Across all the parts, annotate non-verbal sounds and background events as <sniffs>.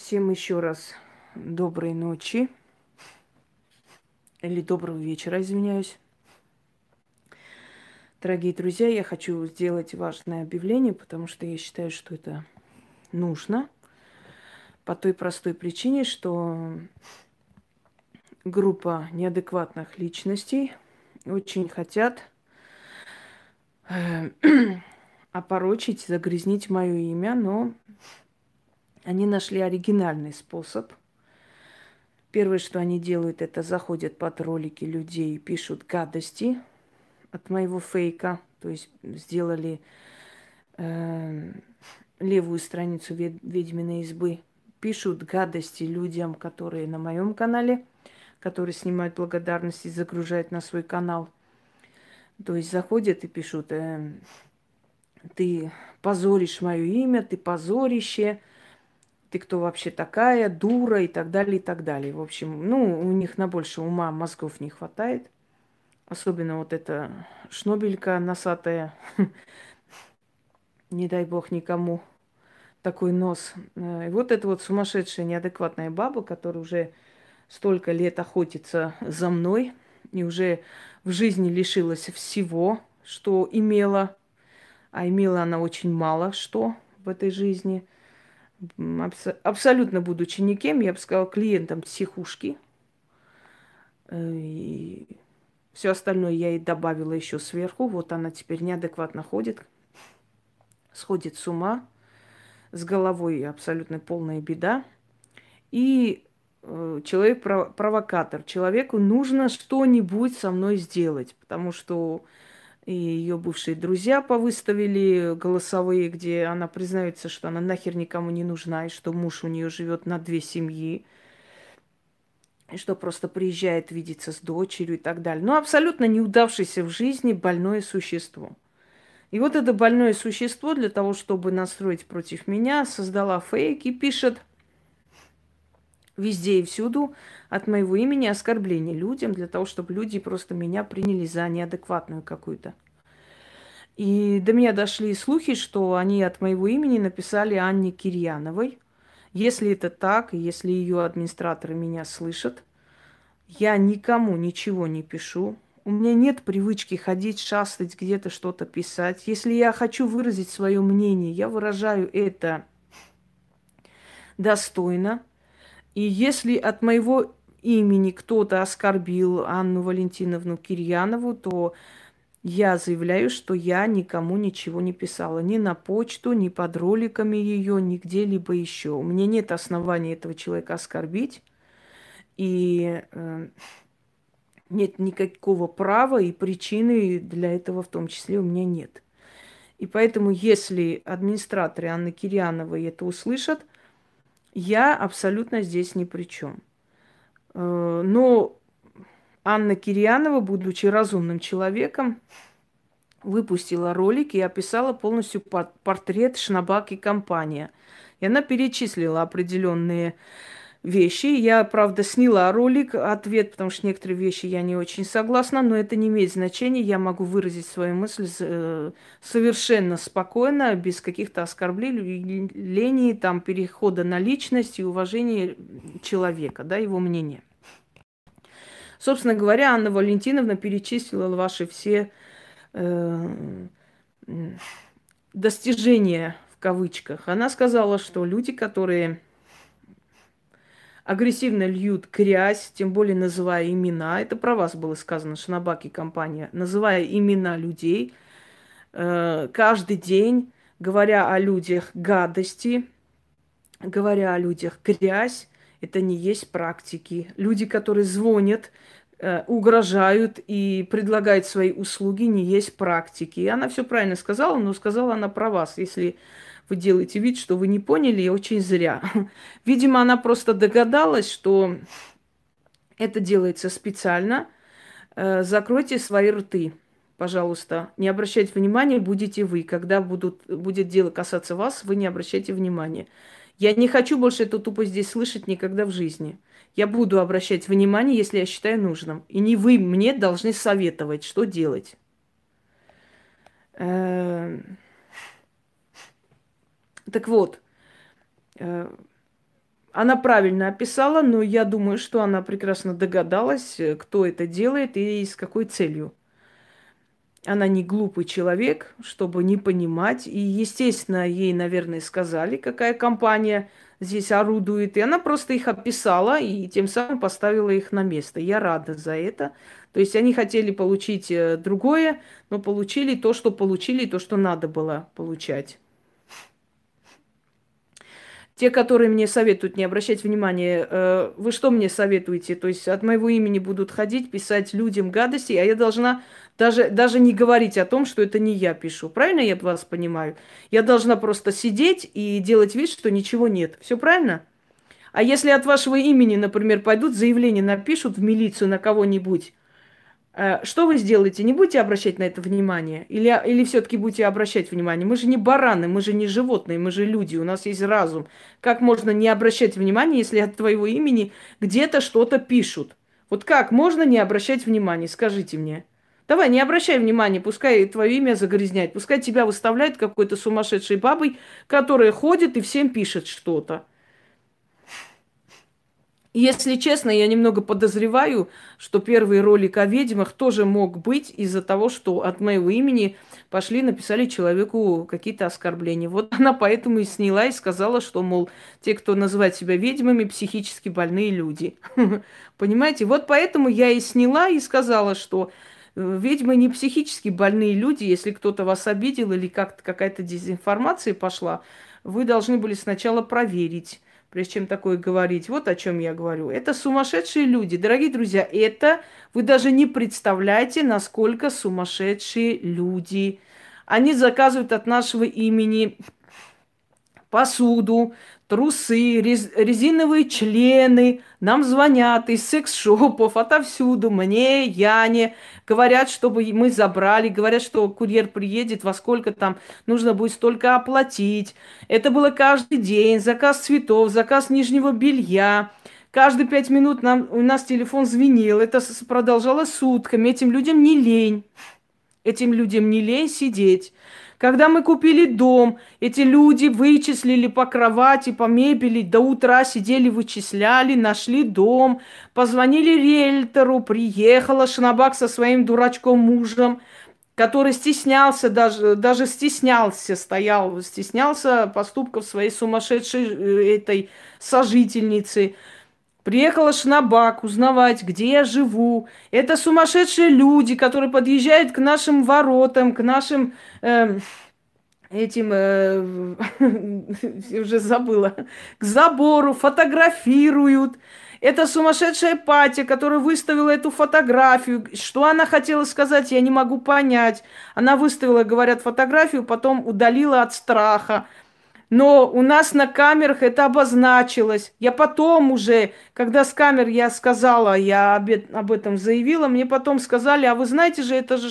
Всем еще раз доброй ночи. Или доброго вечера, извиняюсь. Дорогие друзья, я хочу сделать важное объявление, потому что я считаю, что это нужно. По той простой причине, что группа неадекватных личностей очень хотят э, <clears throat> опорочить, загрязнить мое имя, но они нашли оригинальный способ. Первое, что они делают, это заходят под ролики людей, пишут гадости от моего фейка. То есть сделали э, левую страницу ведьминой избы. Пишут гадости людям, которые на моем канале, которые снимают благодарности, загружают на свой канал. То есть заходят и пишут, э, ты позоришь мое имя, ты позорище, ты кто вообще такая, дура и так далее, и так далее. В общем, ну, у них на больше ума мозгов не хватает. Особенно вот эта шнобелька носатая. <laughs> Не дай бог никому такой нос. Э, и вот эта вот сумасшедшая, неадекватная баба, которая уже столько лет охотится за мной и уже в жизни лишилась всего, что имела. А имела она очень мало что в этой жизни – абсолютно будучи никем, я бы сказала, клиентом психушки. Э, и все остальное я ей добавила еще сверху. Вот она теперь неадекватно ходит, сходит с ума, с головой абсолютно полная беда. И э, человек провокатор. Человеку нужно что-нибудь со мной сделать, потому что и ее бывшие друзья повыставили голосовые, где она признается, что она нахер никому не нужна, и что муж у нее живет на две семьи, и что просто приезжает видеться с дочерью и так далее. Но абсолютно неудавшееся в жизни больное существо. И вот это больное существо для того, чтобы настроить против меня, создала фейк и пишет везде и всюду от моего имени оскорбление людям, для того, чтобы люди просто меня приняли за неадекватную какую-то. И до меня дошли слухи, что они от моего имени написали Анне Кирьяновой. Если это так, если ее администраторы меня слышат, я никому ничего не пишу. У меня нет привычки ходить, шастать, где-то что-то писать. Если я хочу выразить свое мнение, я выражаю это достойно. И если от моего имени кто-то оскорбил Анну Валентиновну Кирьянову, то я заявляю, что я никому ничего не писала. Ни на почту, ни под роликами ее, ни где-либо еще. У меня нет оснований этого человека оскорбить. И э, нет никакого права и причины для этого в том числе у меня нет. И поэтому, если администраторы Анны Кирьяновой это услышат, я абсолютно здесь ни при чем. Э, но Анна Кирьянова, будучи разумным человеком, выпустила ролик и описала полностью портрет Шнабак и компания. И она перечислила определенные вещи. Я, правда, сняла ролик, ответ, потому что некоторые вещи я не очень согласна, но это не имеет значения. Я могу выразить свою мысль э, совершенно спокойно, без каких-то оскорблений, там, перехода на личность и уважения человека, да, его мнения. Собственно говоря, Анна Валентиновна перечислила ваши все э, достижения в кавычках. Она сказала, что люди, которые агрессивно льют грязь, тем более называя имена. Это про вас было сказано, Шнабаки компания. Называя имена людей, э, каждый день, говоря о людях гадости, говоря о людях грязь, это не есть практики. Люди, которые звонят, э, угрожают и предлагают свои услуги, не есть практики. И она все правильно сказала, но сказала она про вас. Если вы делаете вид, что вы не поняли, и очень зря. <laughs> Видимо, она просто догадалась, что это делается специально. Э, закройте свои рты, пожалуйста. Не обращайте внимания, будете вы. Когда будут, будет дело касаться вас, вы не обращайте внимания. Я не хочу больше эту тупость здесь слышать никогда в жизни. Я буду обращать внимание, если я считаю нужным. И не вы мне должны советовать, что делать. Эм, так вот, э, она правильно описала, но я думаю, что она прекрасно догадалась, э, кто это делает и с какой целью. Она не глупый человек, чтобы не понимать. И, естественно, ей, наверное, сказали, какая компания здесь орудует. И она просто их описала и тем самым поставила их на место. Я рада за это. То есть они хотели получить э, другое, но получили то, что получили, то, что надо было получать. Те, которые мне советуют не обращать внимания, э, вы что мне советуете? То есть от моего имени будут ходить, писать людям гадости, а я должна даже, даже не говорить о том, что это не я пишу. Правильно я вас понимаю? Я должна просто сидеть и делать вид, что ничего нет. Все правильно? А если от вашего имени, например, пойдут заявление напишут в милицию на кого-нибудь, что вы сделаете? Не будете обращать на это внимание? Или, или все-таки будете обращать внимание? Мы же не бараны, мы же не животные, мы же люди, у нас есть разум. Как можно не обращать внимания, если от твоего имени где-то что-то пишут? Вот как можно не обращать внимания? Скажите мне. Давай, не обращай внимания, пускай твое имя загрязняет, пускай тебя выставляют какой-то сумасшедшей бабой, которая ходит и всем пишет что-то. Если честно, я немного подозреваю, что первый ролик о ведьмах тоже мог быть из-за того, что от моего имени пошли, написали человеку какие-то оскорбления. Вот <laughs> она поэтому и сняла и сказала, что, мол, те, кто называет себя ведьмами, психически больные люди. <laughs> Понимаете? Вот поэтому я и сняла и сказала, что э, ведьмы не психически больные люди. Если кто-то вас обидел или как-то какая-то дезинформация пошла, вы должны были сначала проверить прежде чем такое говорить. Вот о чем я говорю. Это сумасшедшие люди. Дорогие друзья, это вы даже не представляете, насколько сумасшедшие люди. Они заказывают от нашего имени посуду, трусы, рез, резиновые члены. Нам звонят из секс-шопов, отовсюду, мне, Яне. Говорят, чтобы мы забрали, говорят, что курьер приедет, во сколько там нужно будет столько оплатить. Это было каждый день, заказ цветов, заказ нижнего белья. Каждые пять минут нам, у нас телефон звенел. Это продолжалось сутками. Этим людям не лень. Этим людям не лень сидеть. Когда мы купили дом, эти люди вычислили по кровати, по мебели, до утра сидели, вычисляли, нашли дом, позвонили риэлтору, приехала Шнабак со своим дурачком мужем, который стеснялся, даже, даже стеснялся, стоял, стеснялся поступков своей сумасшедшей э, этой сожительницы. Приехала Шнабак узнавать, где я живу. Это сумасшедшие люди, которые подъезжают к нашим воротам, к нашим э, этим, э, <laughs> уже забыла, к забору, фотографируют. Это сумасшедшая Патя, которая выставила эту фотографию. Что она хотела сказать, я не могу понять. Она выставила, говорят, фотографию, потом удалила от страха. Но у нас на камерах это обозначилось. Я потом уже, когда с камер я сказала, я об этом заявила, мне потом сказали, а вы знаете же, это же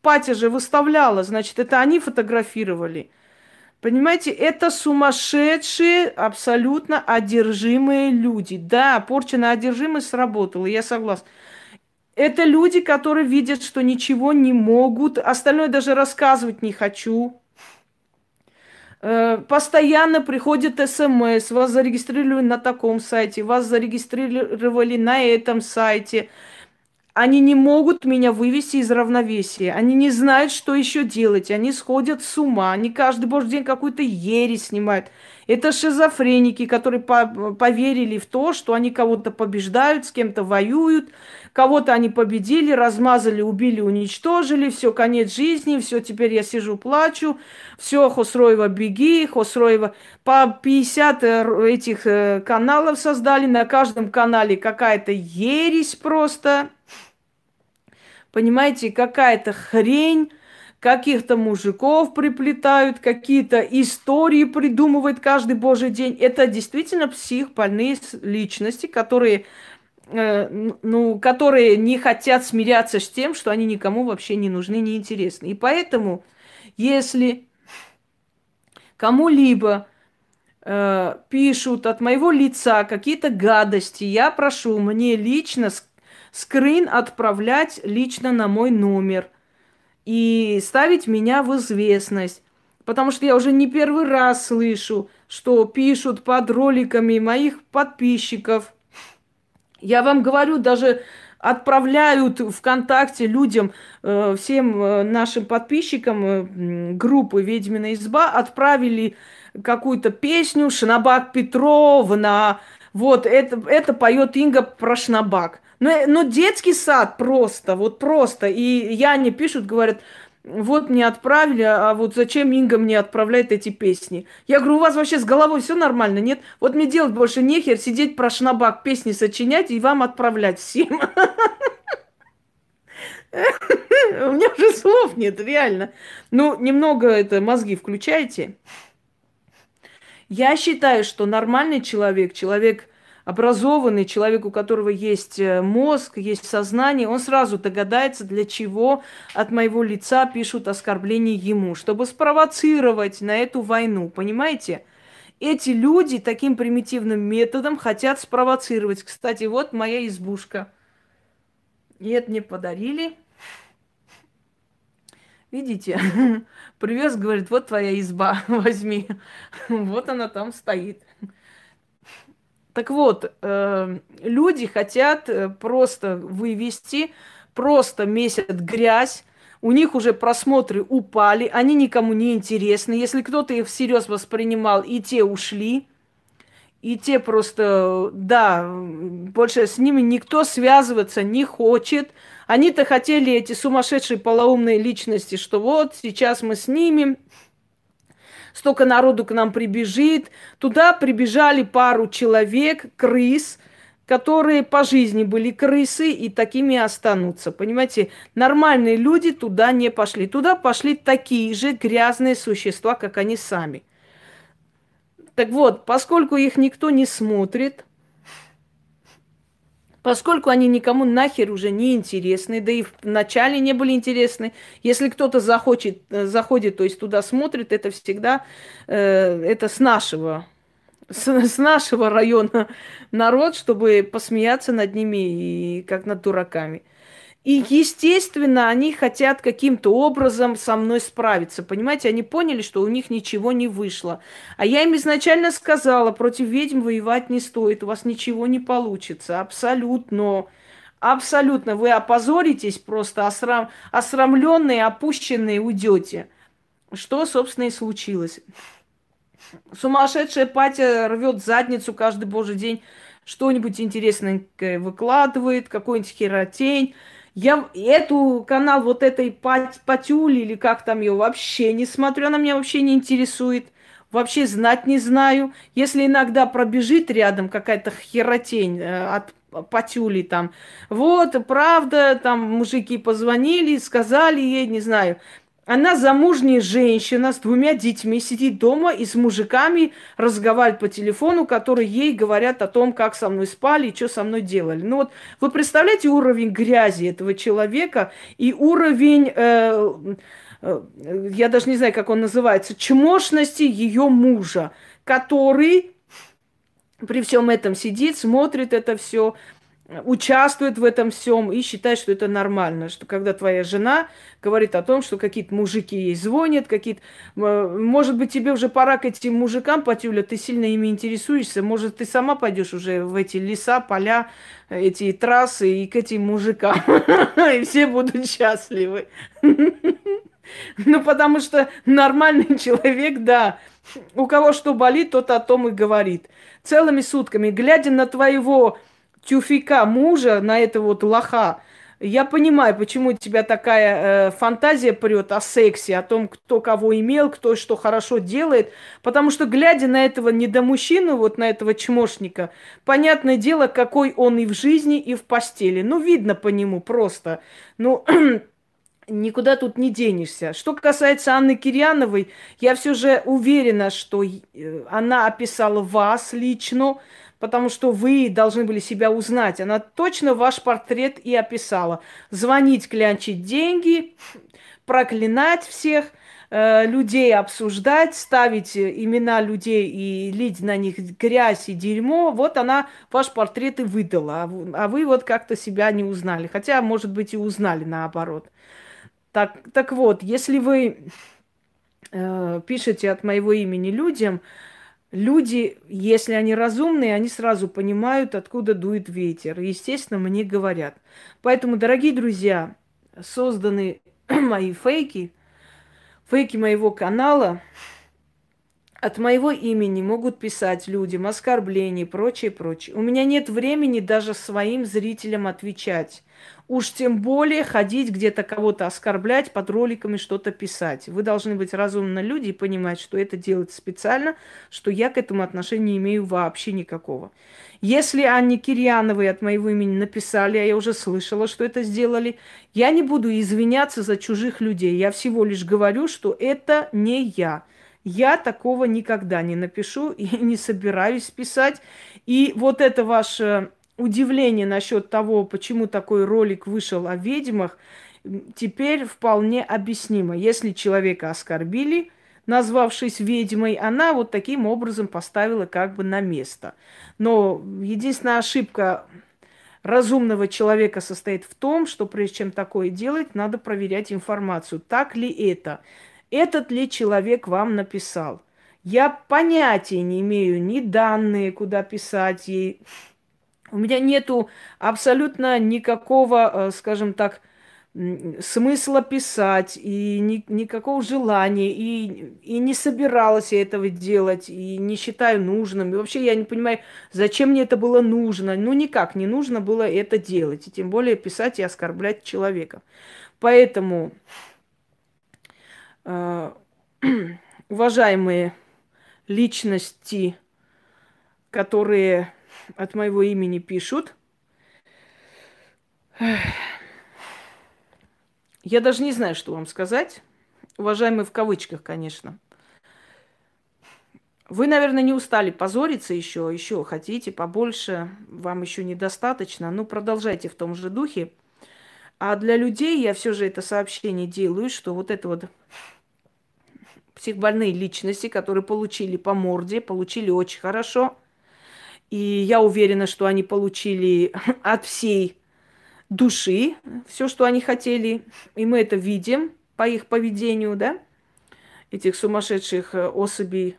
Патя же выставляла, значит, это они фотографировали. Понимаете, это сумасшедшие, абсолютно одержимые люди. Да, порча на одержимость сработала, я согласна. Это люди, которые видят, что ничего не могут. Остальное даже рассказывать не хочу. Э, постоянно приходит смс, вас зарегистрировали на таком сайте, вас зарегистрировали на этом сайте. Они не могут меня вывести из равновесия. Они не знают, что еще делать. Они сходят с ума. Они каждый божий день какую-то ересь снимают. Это шизофреники, которые поверили в то, что они кого-то побеждают, с кем-то воюют, кого-то они победили, размазали, убили, уничтожили, все, конец жизни, все, теперь я сижу, плачу, все, Хосроева, беги, Хосроева. По 50 э, этих э, каналов создали, на каждом канале какая-то ересь просто. Понимаете, какая-то хрень, каких-то мужиков приплетают, какие-то истории придумывают каждый божий день. Это действительно псих, больные личности, которые, э, ну, которые не хотят смиряться с тем, что они никому вообще не нужны, не интересны. И поэтому, если кому-либо э, пишут от моего лица какие-то гадости, я прошу мне лично скрин отправлять лично на мой номер – и ставить меня в известность. Потому что я уже не первый раз слышу, что пишут под роликами моих подписчиков. Я вам говорю, даже отправляют ВКонтакте людям, э, всем э, нашим подписчикам э, группы «Ведьмина изба», отправили какую-то песню «Шнабак Петровна». Вот, это, это поет Инга про Шнабак. Но, но детский сад просто, вот просто. И Яне пишут, говорят, вот мне отправили, а вот зачем Инга мне отправляет эти песни? Я говорю, у вас вообще с головой все нормально, нет? Вот мне делать больше нехер, сидеть про шнабак песни сочинять и вам отправлять всем. <laughs> У меня уже слов нет, реально. Ну, немного это мозги включайте. Я считаю, что нормальный человек, человек образованный человек, у которого есть э, мозг, есть сознание, он сразу догадается, для чего от моего лица пишут оскорбление ему, чтобы спровоцировать на эту войну, понимаете? Эти люди таким примитивным методом хотят спровоцировать. Кстати, вот моя избушка. И это мне подарили. Видите? <laughs> Привез, говорит, вот твоя изба, <laughs> возьми. <laughs> Вот она там стоит. Так вот, э, люди хотят э, просто вывести, просто месяц грязь, у них уже просмотры упали, они никому не интересны. Если кто-то их всерьез воспринимал, и те ушли, и те просто, да, больше с ними никто связываться не хочет. Они-то хотели, эти сумасшедшие полоумные личности, что вот сейчас мы снимем, столько народу к нам прибежит. Туда прибежали пару человек, крыс, которые по жизни были крысы и такими останутся. Понимаете, нормальные люди туда не пошли. Туда пошли такие же грязные существа, как они сами. Так вот, поскольку их никто не смотрит, Поскольку они никому нахер уже не интересны, да и в начале не были интересны. Если кто-то захочет, э, заходит, то есть туда смотрит, это всегда э, это с нашего, с, с нашего района <laughs> народ, чтобы посмеяться над ними и как над дураками. И, естественно, они хотят каким-то образом со мной справиться. Понимаете, они поняли, что у них ничего не вышло. А я им изначально сказала, против ведьм воевать не стоит, у вас ничего не получится. Абсолютно. Абсолютно. Вы опозоритесь просто, осрам... осрамленные, опущенные уйдете. Что, собственно, и случилось. Сумасшедшая патя рвет задницу каждый божий день, что-нибудь интересненькое выкладывает, какой-нибудь херотень я эту канал вот этой Патюли или как там ее вообще не смотрю, она меня вообще не интересует. Вообще знать не знаю. Если иногда пробежит рядом какая-то херотень э, от Патюли там. Вот, правда, там мужики позвонили, сказали ей, не знаю, она замужняя женщина с двумя детьми, сидит дома и с мужиками разговаривает по телефону, которые ей говорят о том, как со мной спали и что со мной делали. Ну вот вы представляете уровень грязи этого человека и уровень, э, э, я даже не знаю, как он называется, чмошности ее мужа, который при всем этом сидит, смотрит это все, участвует в этом всем и считает, что это нормально, что когда твоя жена говорит о том, что какие-то мужики ей звонят, какие-то... Может быть, тебе уже пора к этим мужикам, Патюля, ты сильно ими интересуешься, может, ты сама пойдешь уже в эти леса, поля, эти трассы и к этим мужикам, <laughs> и все будут счастливы. <laughs> Ну, потому что нормальный человек, да, у кого что болит, тот о том и говорит. Целыми сутками, глядя на твоего тюфика мужа, на этого вот лоха, я понимаю, почему у тебя такая э, фантазия прет о сексе, о том, кто кого имел, кто что хорошо делает. Потому что, глядя на этого недомужчину, вот на этого чмошника, понятное дело, какой он и в жизни, и в постели. Ну, видно по нему просто. Ну, <clears throat> никуда тут не денешься. Что касается Анны Кирьяновой, я все же уверена, что э, она описала вас лично, потому что вы должны были себя узнать. Она точно ваш портрет и описала. Звонить, клянчить деньги, проклинать всех э, людей обсуждать, ставить имена людей и лить на них грязь и дерьмо, вот она ваш портрет и выдала, а вы, а вы вот как-то себя не узнали. Хотя, может быть, и узнали наоборот. Так, так вот, если вы э, пишете от моего имени людям, люди, если они разумные, они сразу понимают, откуда дует ветер. Естественно, мне говорят. Поэтому, дорогие друзья, созданы <clears throat> мои фейки, фейки моего канала, от моего имени могут писать людям оскорбления и прочее, прочее. У меня нет времени даже своим зрителям отвечать. Уж тем более ходить где-то кого-то оскорблять, под роликами что-то писать. Вы должны быть разумные люди и понимать, что это делается специально, что я к этому отношения не имею вообще никакого. Если Анне Кирьяновой от моего имени написали, а я уже слышала, что это сделали, я не буду извиняться за чужих людей. Я всего лишь говорю, что это не я. Я такого никогда не напишу и <laughs> не собираюсь писать. И вот это ваше удивление насчет того, почему такой ролик вышел о ведьмах, теперь вполне объяснимо. Если человека оскорбили, назвавшись ведьмой, она вот таким образом поставила как бы на место. Но единственная ошибка разумного человека состоит в том, что прежде чем такое делать, надо проверять информацию. Так ли это? этот ли человек вам написал. Я понятия не имею ни данные, куда писать ей. У меня нету абсолютно никакого, э, скажем так, смысла писать, и ни, никакого желания, и, и не собиралась я этого делать, и не считаю нужным. И вообще я не понимаю, зачем мне это было нужно. Ну, никак не нужно было это делать, и тем более писать и оскорблять человека. Поэтому Э, <clears throat> уважаемые личности, которые от моего имени пишут. Я даже не знаю, что вам сказать. Уважаемые в кавычках, конечно. Вы, наверное, не устали позориться еще, еще хотите побольше, вам еще недостаточно. Ну, продолжайте в том же духе. А для людей я все же это сообщение делаю, что вот это вот психбольные личности, которые получили по морде, получили очень хорошо. И я уверена, что они получили <laughs> от всей души все, что они хотели. И мы это видим по их поведению, да, этих сумасшедших э, особей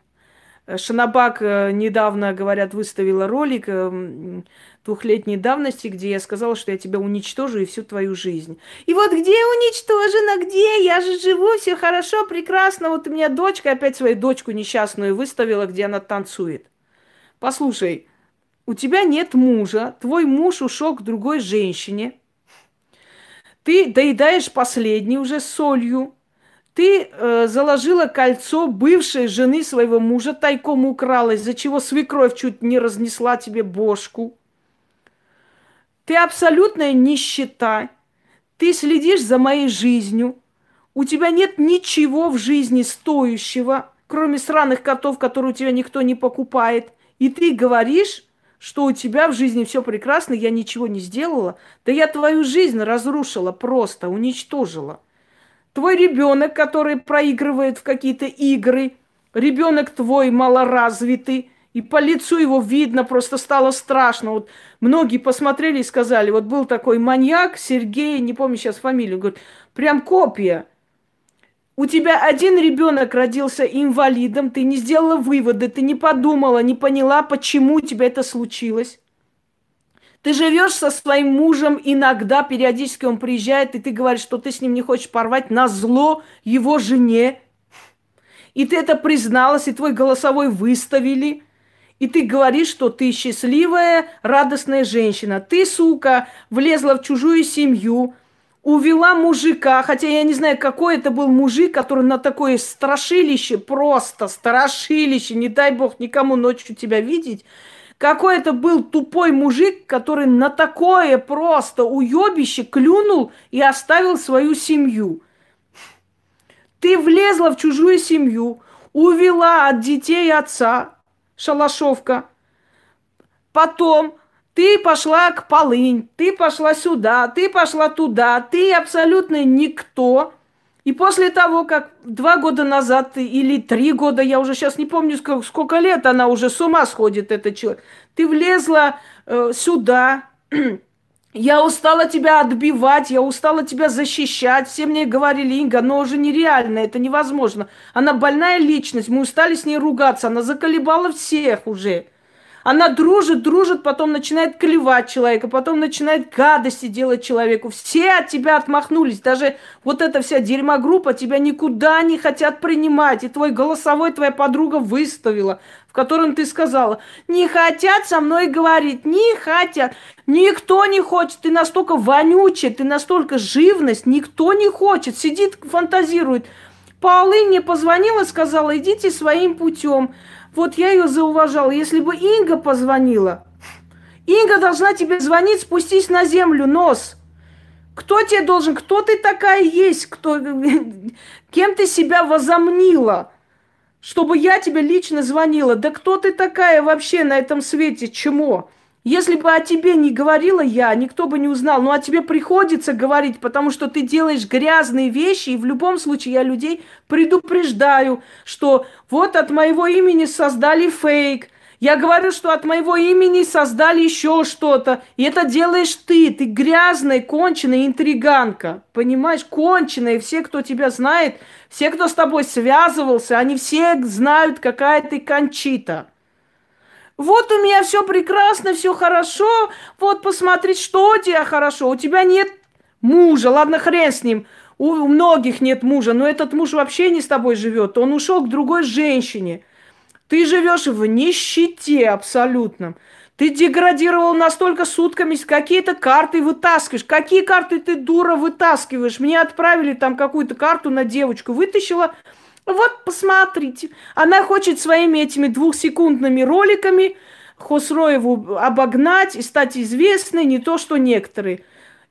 Шанабак э, недавно, говорят, выставила ролик э, двухлетней давности, где я сказала, что я тебя уничтожу и всю твою жизнь. И вот где уничтожена, где? Я же живу, все хорошо, прекрасно. Вот у меня дочка опять свою дочку несчастную выставила, где она танцует. Послушай, у тебя нет мужа, твой муж ушел к другой женщине. Ты доедаешь последний уже солью, ты э, заложила кольцо бывшей жены своего мужа, тайком украла, из-за чего свекровь чуть не разнесла тебе бошку. Ты абсолютная нищета. Ты следишь за моей жизнью. У тебя нет ничего в жизни стоящего, кроме сраных котов, которые у тебя никто не покупает. И ты говоришь, что у тебя в жизни все прекрасно, я ничего не сделала. Да я твою жизнь разрушила просто, уничтожила. Твой ребенок, который проигрывает в какие-то игры, ребенок твой малоразвитый, и по лицу его видно, просто стало страшно. Вот многие посмотрели и сказали, вот был такой маньяк, Сергей, не помню сейчас фамилию, говорит, прям копия. У тебя один ребенок родился инвалидом, ты не сделала выводы, ты не подумала, не поняла, почему у тебя это случилось. Ты живешь со своим мужем, иногда, периодически он приезжает, и ты говоришь, что ты с ним не хочешь порвать на зло его жене. И ты это призналась, и твой голосовой выставили. И ты говоришь, что ты счастливая, радостная женщина. Ты, сука, влезла в чужую семью, увела мужика, хотя я не знаю, какой это был мужик, который на такое страшилище, просто страшилище, не дай бог никому ночью тебя видеть, какой это был тупой мужик, который на такое просто уебище клюнул и оставил свою семью. Ты влезла в чужую семью, увела от детей отца, шалашовка. Потом ты пошла к полынь, ты пошла сюда, ты пошла туда, ты абсолютно никто – и после того, как два года назад или три года, я уже сейчас не помню, сколько, сколько лет она уже с ума сходит, этот человек, ты влезла э, сюда, <clears throat> Я устала тебя отбивать, я устала тебя защищать. Все мне говорили, Инга, но уже нереально, это невозможно. Она больная личность, мы устали с ней ругаться, она заколебала всех уже. Она дружит, дружит, потом начинает клевать человека, потом начинает гадости делать человеку. Все от тебя отмахнулись. Даже вот эта вся дерьмогруппа тебя никуда не хотят принимать. И твой голосовой твоя подруга выставила, в котором ты сказала, не хотят со мной говорить, не хотят. Никто не хочет. Ты настолько вонючая, ты настолько живность, никто не хочет. Сидит, фантазирует. Полы мне позвонила, сказала, идите своим путем. Вот я ее зауважала. Если бы Инга позвонила, Инга должна тебе звонить, спустись на землю, нос. Кто тебе должен? Кто ты такая есть? Кто, кем ты себя возомнила? Чтобы я тебе лично звонила. Да кто ты такая вообще на этом свете? Чему? Если бы о тебе не говорила я, никто бы не узнал. Но о тебе приходится говорить, потому что ты делаешь грязные вещи, и в любом случае я людей предупреждаю, что вот от моего имени создали фейк. Я говорю, что от моего имени создали еще что-то. И это делаешь ты. Ты грязная, конченая интриганка. Понимаешь? Конченая. Все, кто тебя знает, все, кто с тобой связывался, они все знают, какая ты кончита. Вот у меня все прекрасно, все хорошо. Вот посмотреть, что у тебя хорошо. У тебя нет мужа. Ладно, хрен с ним. У многих нет мужа, но этот муж вообще не с тобой живет. Он ушел к другой женщине. Ты живешь в нищете абсолютном. Ты деградировал настолько сутками, какие-то карты вытаскиваешь. Какие карты ты, дура, вытаскиваешь? Мне отправили там какую-то карту на девочку. Вытащила, вот, посмотрите. Она хочет своими этими двухсекундными роликами Хосроеву обогнать и стать известной, не то что некоторые.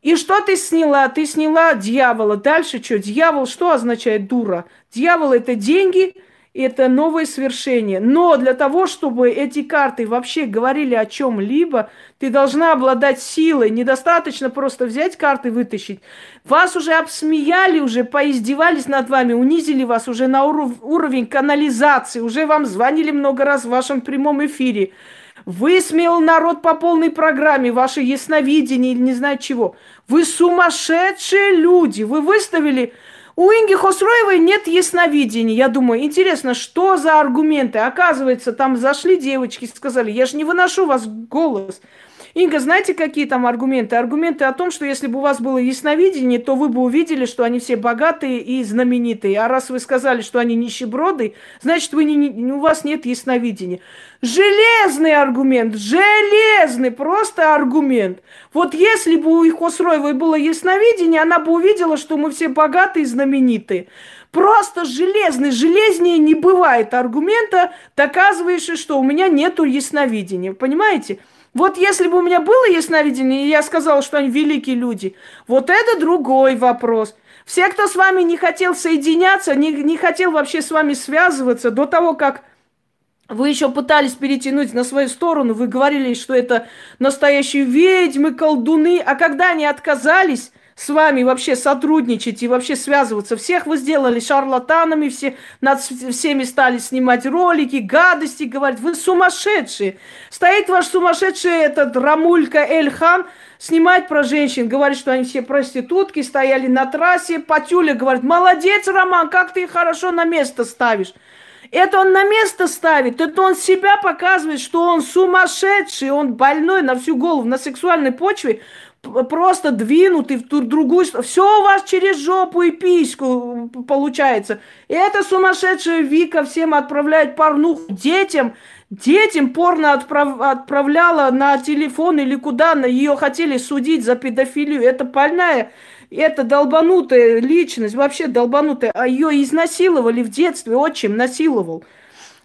И что ты сняла? Ты сняла дьявола. Дальше что? Дьявол что означает дура? Дьявол это деньги – это новое свершение. Но для того, чтобы эти карты вообще говорили о чем-либо, ты должна обладать силой. Недостаточно просто взять карты и вытащить. Вас уже обсмеяли, уже поиздевались над вами, унизили вас уже на уров- уровень канализации, уже вам звонили много раз в вашем прямом эфире. Высмеял народ по полной программе, ваше ясновидение или не знаю чего. Вы сумасшедшие люди. Вы выставили у Инги Хосроевой нет ясновидения. Я думаю, интересно, что за аргументы? Оказывается, там зашли девочки, сказали, я же не выношу вас голос. Инга, знаете, какие там аргументы? Аргументы о том, что если бы у вас было ясновидение, то вы бы увидели, что они все богатые и знаменитые. А раз вы сказали, что они нищеброды, значит, вы не, не, у вас нет ясновидения. Железный аргумент, железный просто аргумент. Вот если бы у Хосроевой было ясновидение, она бы увидела, что мы все богатые и знаменитые. Просто железный, железнее не бывает аргумента, доказывающий, что у меня нету ясновидения. Понимаете? Вот если бы у меня было ясновидение, и я сказала, что они великие люди, вот это другой вопрос. Все, кто с вами не хотел соединяться, не, не хотел вообще с вами связываться, до того, как вы еще пытались перетянуть на свою сторону, вы говорили, что это настоящие ведьмы, колдуны, а когда они отказались, с вами вообще сотрудничать и вообще связываться. Всех вы сделали шарлатанами, все, над всеми стали снимать ролики, гадости говорить. Вы сумасшедшие. Стоит ваш сумасшедший этот Рамулька Эльхан, снимать про женщин, говорит, что они все проститутки, стояли на трассе. Патюля говорит, молодец, Роман, как ты их хорошо на место ставишь. Это он на место ставит, это он себя показывает, что он сумасшедший, он больной на всю голову, на сексуальной почве просто двинуты в ту другую. Все у вас через жопу и письку получается. И эта сумасшедшая Вика всем отправляет порнуху детям. Детям порно отправ, отправляла на телефон или куда. На ее хотели судить за педофилию. Это больная, это долбанутая личность, вообще долбанутая. А ее изнасиловали в детстве, отчим насиловал.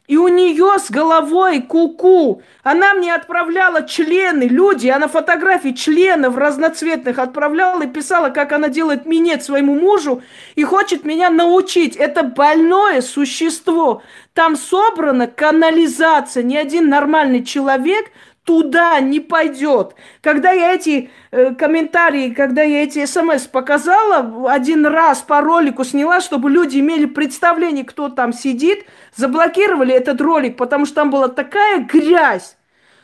И у нее с головой куку. -ку. Она мне отправляла члены, люди, она фотографии членов разноцветных отправляла и писала, как она делает минет своему мужу и хочет меня научить. Это больное существо. Там собрана канализация. Ни один нормальный человек туда не пойдет. Когда я эти э, комментарии, когда я эти смс показала, один раз по ролику сняла, чтобы люди имели представление, кто там сидит, заблокировали этот ролик, потому что там была такая грязь,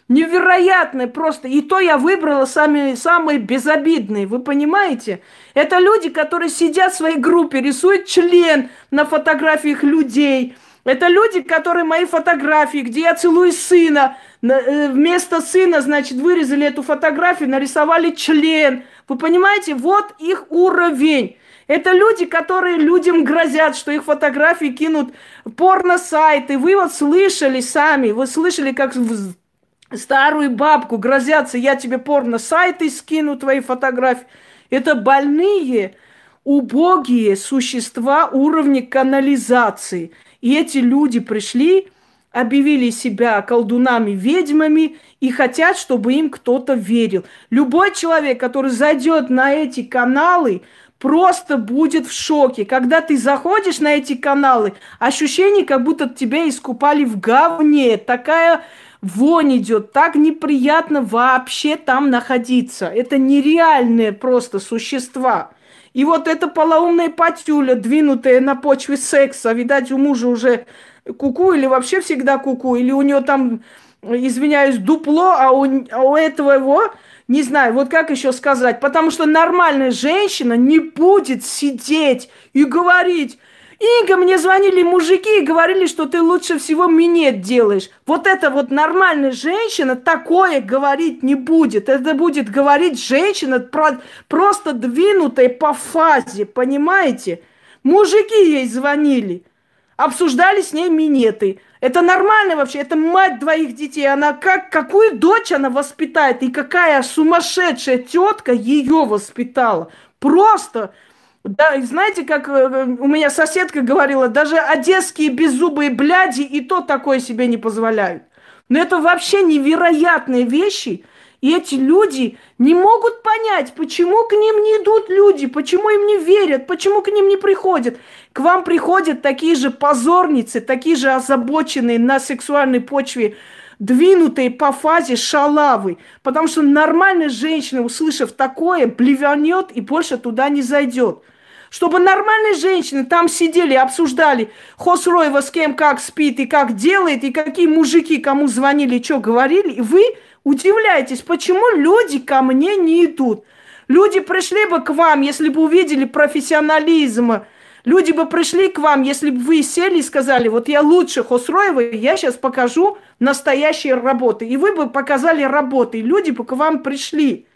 Невероятное просто. И то я выбрала самые, самые безобидные. Вы понимаете? Это люди, которые сидят в своей группе, рисуют член на фотографиях людей. Это люди, которые мои фотографии, где я целую сына, э, вместо сына, значит, вырезали эту фотографию, нарисовали член. Вы понимаете, вот их уровень. Это люди, которые людям грозят, что их фотографии кинут в порно-сайты. Вы вот слышали сами, вы слышали, как старую бабку грозятся, я тебе порно-сайты скину, твои фотографии. Это больные, убогие существа уровня канализации. И эти люди пришли, объявили себя колдунами, ведьмами и хотят, чтобы им кто-то верил. Любой человек, который зайдет на эти каналы, просто будет в шоке. Когда ты заходишь на эти каналы, ощущение, как будто тебя искупали в говне. Такая вонь идет, так неприятно вообще там находиться. Это нереальные просто существа. И вот эта полоумная патюля, двинутая на почве секса, видать, у мужа уже куку или вообще всегда куку, или у нее там, извиняюсь, дупло, а у, а у этого его, не знаю, вот как еще сказать, потому что нормальная женщина не будет сидеть и говорить, Инга, мне звонили мужики и говорили, что ты лучше всего минет делаешь. Вот это вот нормальная женщина такое говорить не будет. Это будет говорить женщина про, просто двинутая по фазе, понимаете? Мужики ей звонили, обсуждали с ней минеты. Это нормально вообще, это мать двоих детей. Она как, какую дочь она воспитает и какая сумасшедшая тетка ее воспитала. Просто да, знаете, как э, у меня соседка говорила, даже одесские беззубые бляди и то такое себе не позволяют. Но это вообще невероятные вещи. И эти люди не могут понять, почему к ним не идут люди, почему им не верят, почему к ним не приходят. К вам приходят такие же позорницы, такие же озабоченные на сексуальной почве, двинутые по фазе шалавы. Потому что нормальная женщина, услышав такое, блеванет и больше туда не зайдет. Чтобы нормальные женщины там сидели, обсуждали Хосроева с кем как спит и как делает, и какие мужики кому звонили, что говорили. И вы удивляетесь, почему люди ко мне не идут. Люди пришли бы к вам, если бы увидели профессионализм. Люди бы пришли к вам, если бы вы сели и сказали, вот я лучше Хосроева, я сейчас покажу настоящие работы. И вы бы показали работы, и люди бы к вам пришли.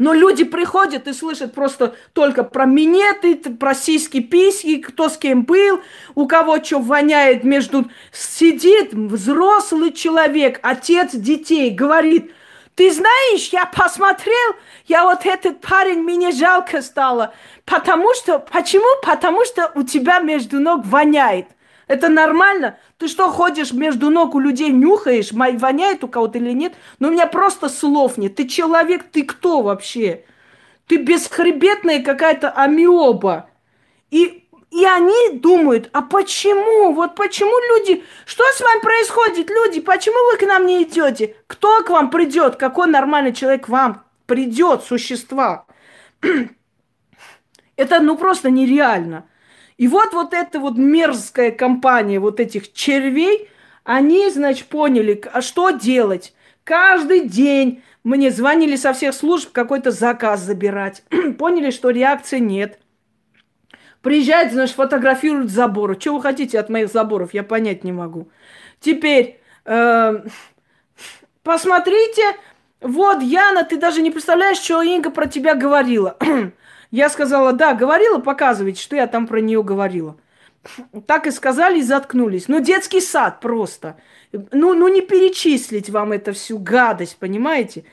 Но люди приходят и слышат просто только про минеты, про сиськи, письки, кто с кем был, у кого что воняет между... Сидит взрослый человек, отец детей, говорит, ты знаешь, я посмотрел, я вот этот парень, мне жалко стало. Потому что, почему? Потому что у тебя между ног воняет. Это нормально? Ты что, ходишь между ног у людей, нюхаешь, воняет у кого-то или нет? Но у меня просто слов нет. Ты человек, ты кто вообще? Ты бесхребетная какая-то амиоба. И, и они думают, а почему? Вот почему люди... Что с вами происходит, люди? Почему вы к нам не идете? Кто к вам придет? Какой нормальный человек к вам придет, существа? <clears throat> Это ну просто нереально. И вот вот эта вот мерзкая компания вот этих червей, они, значит, поняли, а что делать. Каждый день мне звонили со всех служб какой-то заказ забирать. <clears throat> поняли, что реакции нет. Приезжают, значит, фотографируют заборы. Что вы хотите от моих заборов? Я понять не могу. Теперь, э, посмотрите, вот, Яна, ты даже не представляешь, что Инга про тебя говорила. <clears throat> Я сказала, да, говорила, показывайте, что я там про нее говорила. Так и сказали и заткнулись. Ну, детский сад просто. Ну, ну не перечислить вам это всю гадость, понимаете?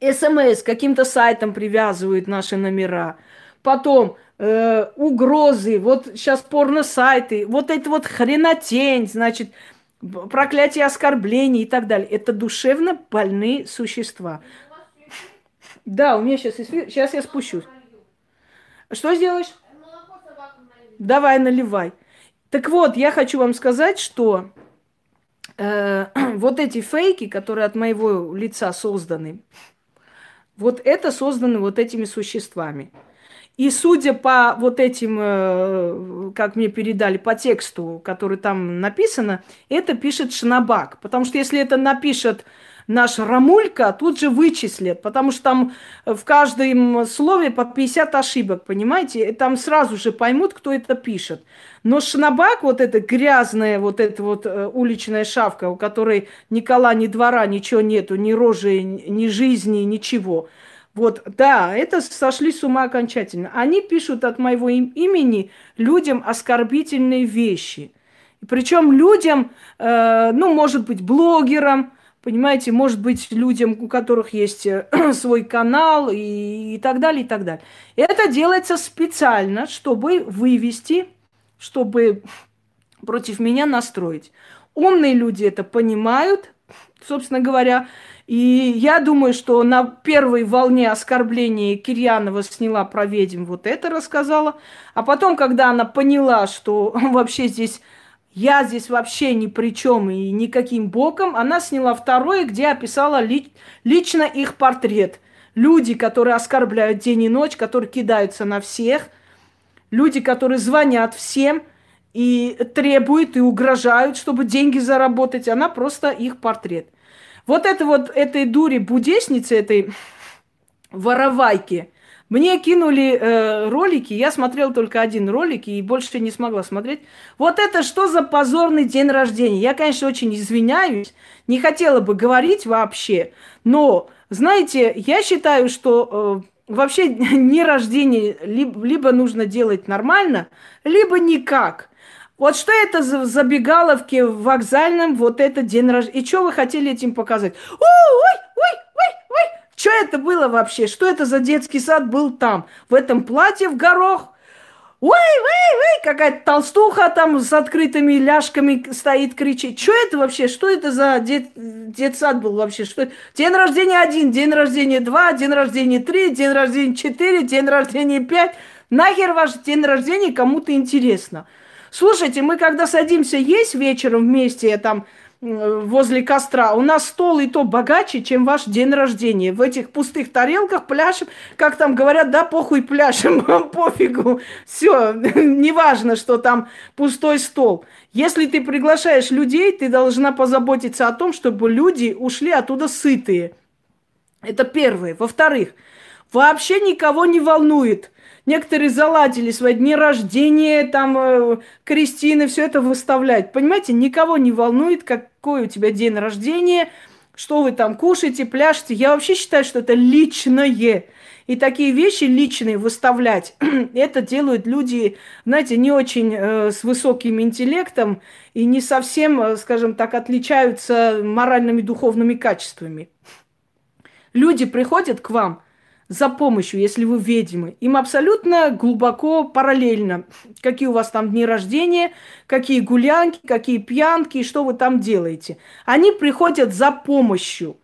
СМС каким-то сайтом привязывают наши номера. Потом э, угрозы, вот сейчас порно-сайты, вот это вот хренотень, значит, проклятие оскорблений и так далее. Это душевно больные существа. Да, у меня сейчас эфир. Сейчас я спущусь. Что сделаешь? Давай, наливай. Так вот, я хочу вам сказать, что э, <clears throat> вот эти фейки, которые от моего лица созданы, вот это созданы вот этими существами. И судя по вот этим, э, как мне передали, по тексту, который там написано, это пишет Шнабак. Потому что если это напишет наш Рамулька, тут же вычислят, потому что там в каждом слове по 50 ошибок, понимаете? И там сразу же поймут, кто это пишет. Но Шнабак, вот эта грязная, вот эта вот э, уличная шавка, у которой ни кола, ни двора, ничего нету, ни рожи, ни жизни, ничего. Вот, да, это сошли с ума окончательно. Они пишут от моего им- имени людям оскорбительные вещи. Причем людям, э, ну, может быть, блогерам, Понимаете, может быть, людям, у которых есть э, <clears throat> свой канал и, и так далее, и так далее. Это делается специально, чтобы вывести, чтобы <sniffs> против меня настроить. Умные люди это понимают, собственно говоря. И я думаю, что на первой волне оскорбления Кирьянова сняла про ведьм, вот это рассказала. А потом, когда она поняла, что <laughs> вообще здесь я здесь вообще ни при чем и никаким боком. Она сняла второе, где описала ли, лично их портрет. Люди, которые оскорбляют день и ночь, которые кидаются на всех. Люди, которые звонят всем и требуют и угрожают, чтобы деньги заработать. Она просто их портрет. Вот это вот этой дуре будесницы, этой воровайки – мне кинули э, ролики, я смотрел только один ролик и больше не смогла смотреть. Вот это что за позорный день рождения? Я, конечно, очень извиняюсь, не хотела бы говорить вообще, но, знаете, я считаю, что э, вообще <laughs> не рождение либо, либо нужно делать нормально, либо никак. Вот что это за забегаловки в вокзальном, вот это день рождения. И что вы хотели этим показать? Ой. Что это было вообще? Что это за детский сад был там? В этом платье в горох? Ой, ой, ой, какая-то толстуха там с открытыми ляжками стоит, кричит. Что это вообще? Что это за дет, детсад был вообще? Что это? День рождения один, день рождения два, день рождения три, день рождения четыре, день рождения пять. Нахер ваш день рождения кому-то интересно? Слушайте, мы когда садимся есть вечером вместе, там, возле костра. У нас стол и то богаче, чем ваш день рождения. В этих пустых тарелках пляшем, как там говорят, да, похуй пляшем, <laughs> пофигу. Все, <laughs> неважно, что там пустой стол. Если ты приглашаешь людей, ты должна позаботиться о том, чтобы люди ушли оттуда сытые. Это первое. Во-вторых, вообще никого не волнует – Некоторые заладили свои дни рождения, там, э, крестины, все это выставлять. Понимаете, никого не волнует, какой у тебя день рождения, что вы там кушаете, пляшете. Я вообще считаю, что это личное. И такие вещи личные выставлять, <clears throat> это делают люди, знаете, не очень э, с высоким интеллектом и не совсем, э, скажем так, отличаются моральными духовными качествами. Люди приходят к вам – за помощью, если вы ведьмы. Им абсолютно глубоко параллельно, какие у вас там дни рождения, какие гулянки, какие пьянки, что вы там делаете. Они приходят за помощью.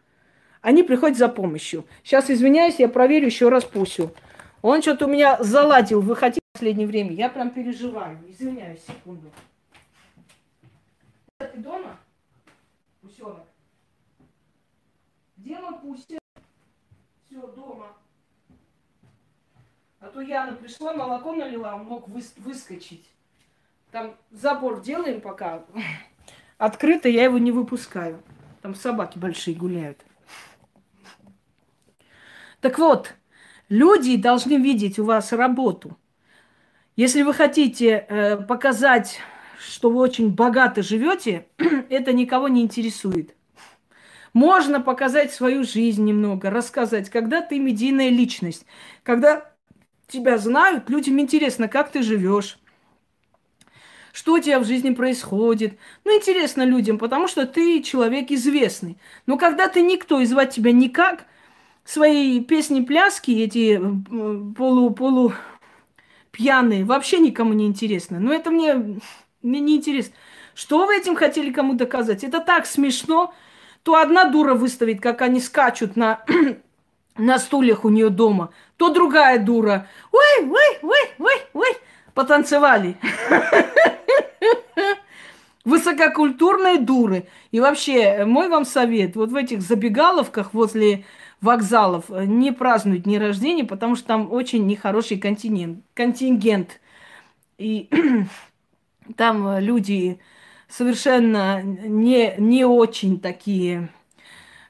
Они приходят за помощью. Сейчас, извиняюсь, я проверю еще раз Пусю. Он что-то у меня заладил выходить в последнее время. Я прям переживаю. Извиняюсь, секунду. Ты дома? Пусенок. Где мой Пуся? Все, дома. А то Яна пришла, молоко налила, он мог выс- выскочить. Там забор делаем пока. Открыто я его не выпускаю. Там собаки большие гуляют. Так вот, люди должны видеть у вас работу. Если вы хотите э, показать, что вы очень богато живете, <clears throat> это никого не интересует. Можно показать свою жизнь немного, рассказать, когда ты медийная личность, когда тебя знают, людям интересно, как ты живешь, что у тебя в жизни происходит. Ну, интересно людям, потому что ты человек известный. Но когда ты никто, и звать тебя никак, свои песни-пляски, эти полу-полу пьяные, вообще никому не интересно. Но это мне, мне не интересно. Что вы этим хотели кому доказать? Это так смешно. То одна дура выставит, как они скачут на <clears throat> на стульях у нее дома, то другая дура. Ой, ой, ой, ой, ой, потанцевали. Высококультурные дуры. И вообще, мой вам совет, вот в этих забегаловках возле вокзалов не празднуют дни рождения, потому что там очень нехороший континент, контингент. И там люди совершенно не, не очень такие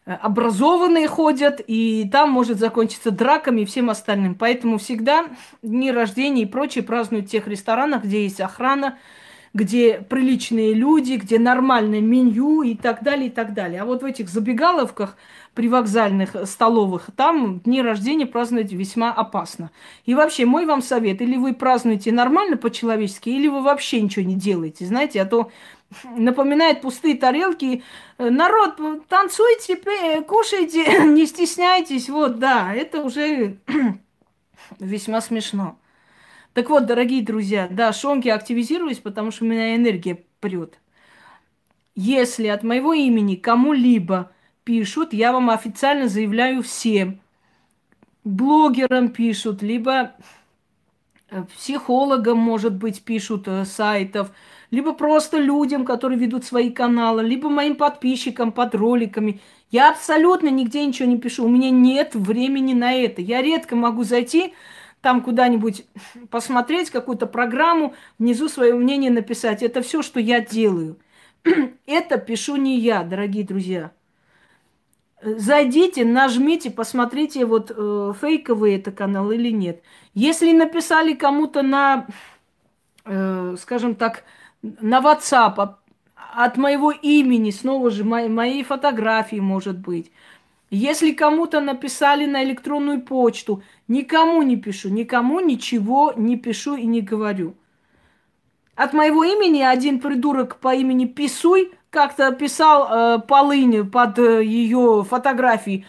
образованные ходят, и там может закончиться драками и всем остальным. Поэтому всегда дни рождения и прочее празднуют в тех ресторанах, где есть охрана, где приличные люди, где нормальное меню и так далее, и так далее. А вот в этих забегаловках при вокзальных столовых, там дни рождения праздновать весьма опасно. И вообще, мой вам совет, или вы празднуете нормально по-человечески, или вы вообще ничего не делаете, знаете, а то напоминает пустые тарелки. Народ, танцуйте, кушайте, <laughs> не стесняйтесь. Вот, да, это уже <clears throat> весьма смешно. Так вот, дорогие друзья, да, шонки активизировались, потому что у меня энергия прет. Если от моего имени кому-либо пишут, я вам официально заявляю всем. Блогерам пишут, либо э, психологам, может быть, пишут э, сайтов, либо просто людям, которые ведут свои каналы, либо моим подписчикам под роликами. Я абсолютно нигде ничего не пишу. У меня нет времени на это. Я редко могу зайти там куда-нибудь <laughs> посмотреть какую-то программу, внизу свое мнение написать. Это все, что я делаю. <clears throat> Это пишу не я, дорогие друзья. Зайдите, нажмите, посмотрите, вот э, фейковый это канал или нет. Если написали кому-то на, э, скажем так, на WhatsApp от моего имени, снова же моей, моей фотографии, может быть, если кому-то написали на электронную почту, никому не пишу, никому ничего не пишу и не говорю. От моего имени один придурок по имени Писуй как-то писал э, полынь под э, ее фотографией.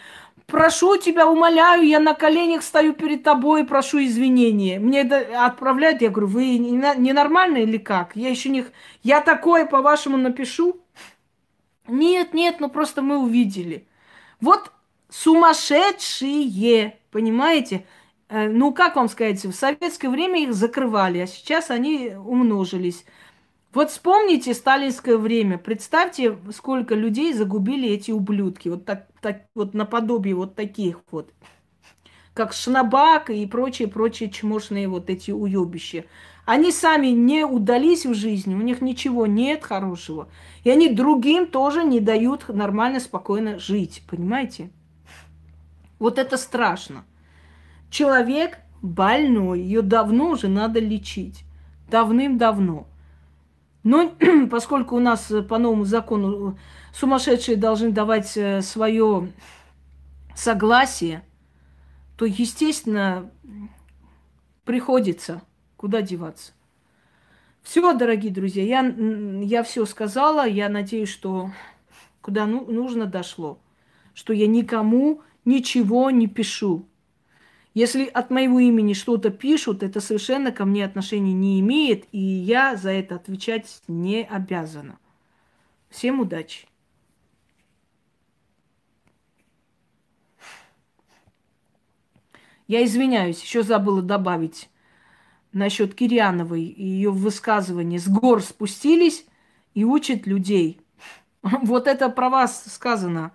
Прошу тебя, умоляю, я на коленях стою перед тобой, прошу извинения. Мне это отправляют, я говорю, вы ненормальные или как? Я еще не... Я такое, по-вашему, напишу? Нет, нет, ну просто мы увидели. Вот сумасшедшие, понимаете? Э, ну, как вам сказать, в советское время их закрывали, а сейчас они умножились. Вот вспомните сталинское время. Представьте, сколько людей загубили эти ублюдки. Вот так, так вот наподобие вот таких вот. Как Шнабак и прочие-прочие чмошные вот эти уебища. Они сами не удались в жизни, у них ничего нет хорошего. И они другим тоже не дают нормально, спокойно жить. Понимаете? Вот это страшно. Человек больной, ее давно уже надо лечить. Давным-давно. Но <clears throat> поскольку у нас по новому закону сумасшедшие должны давать э, свое согласие, то, естественно, приходится куда деваться. Все, дорогие друзья, я, я все сказала. Я надеюсь, что куда ну, нужно дошло. Что я никому ничего не пишу. Если от моего имени что-то пишут, это совершенно ко мне отношения не имеет, и я за это отвечать не обязана. Всем удачи! Я извиняюсь, еще забыла добавить насчет Кирьяновой и ее высказывания. С гор спустились и учат людей. <laughs> Вот это про вас сказано.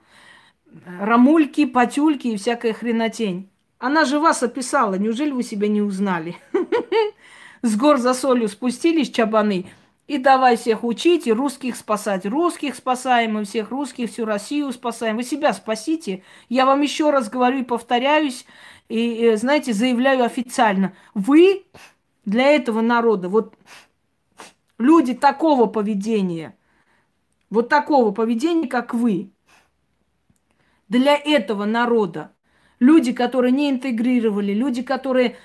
Рамульки, патюльки и всякая хренотень. Она же вас описала, неужели вы себя не узнали? <laughs> С гор за солью спустились чабаны, и давай всех учить, и русских спасать. Русских спасаем, и всех русских, всю Россию спасаем. Вы себя спасите. Я вам еще раз говорю и повторяюсь, и, знаете, заявляю официально. Вы для этого народа, вот люди такого поведения, вот такого поведения, как вы, для этого народа люди, которые не интегрировали, люди, которые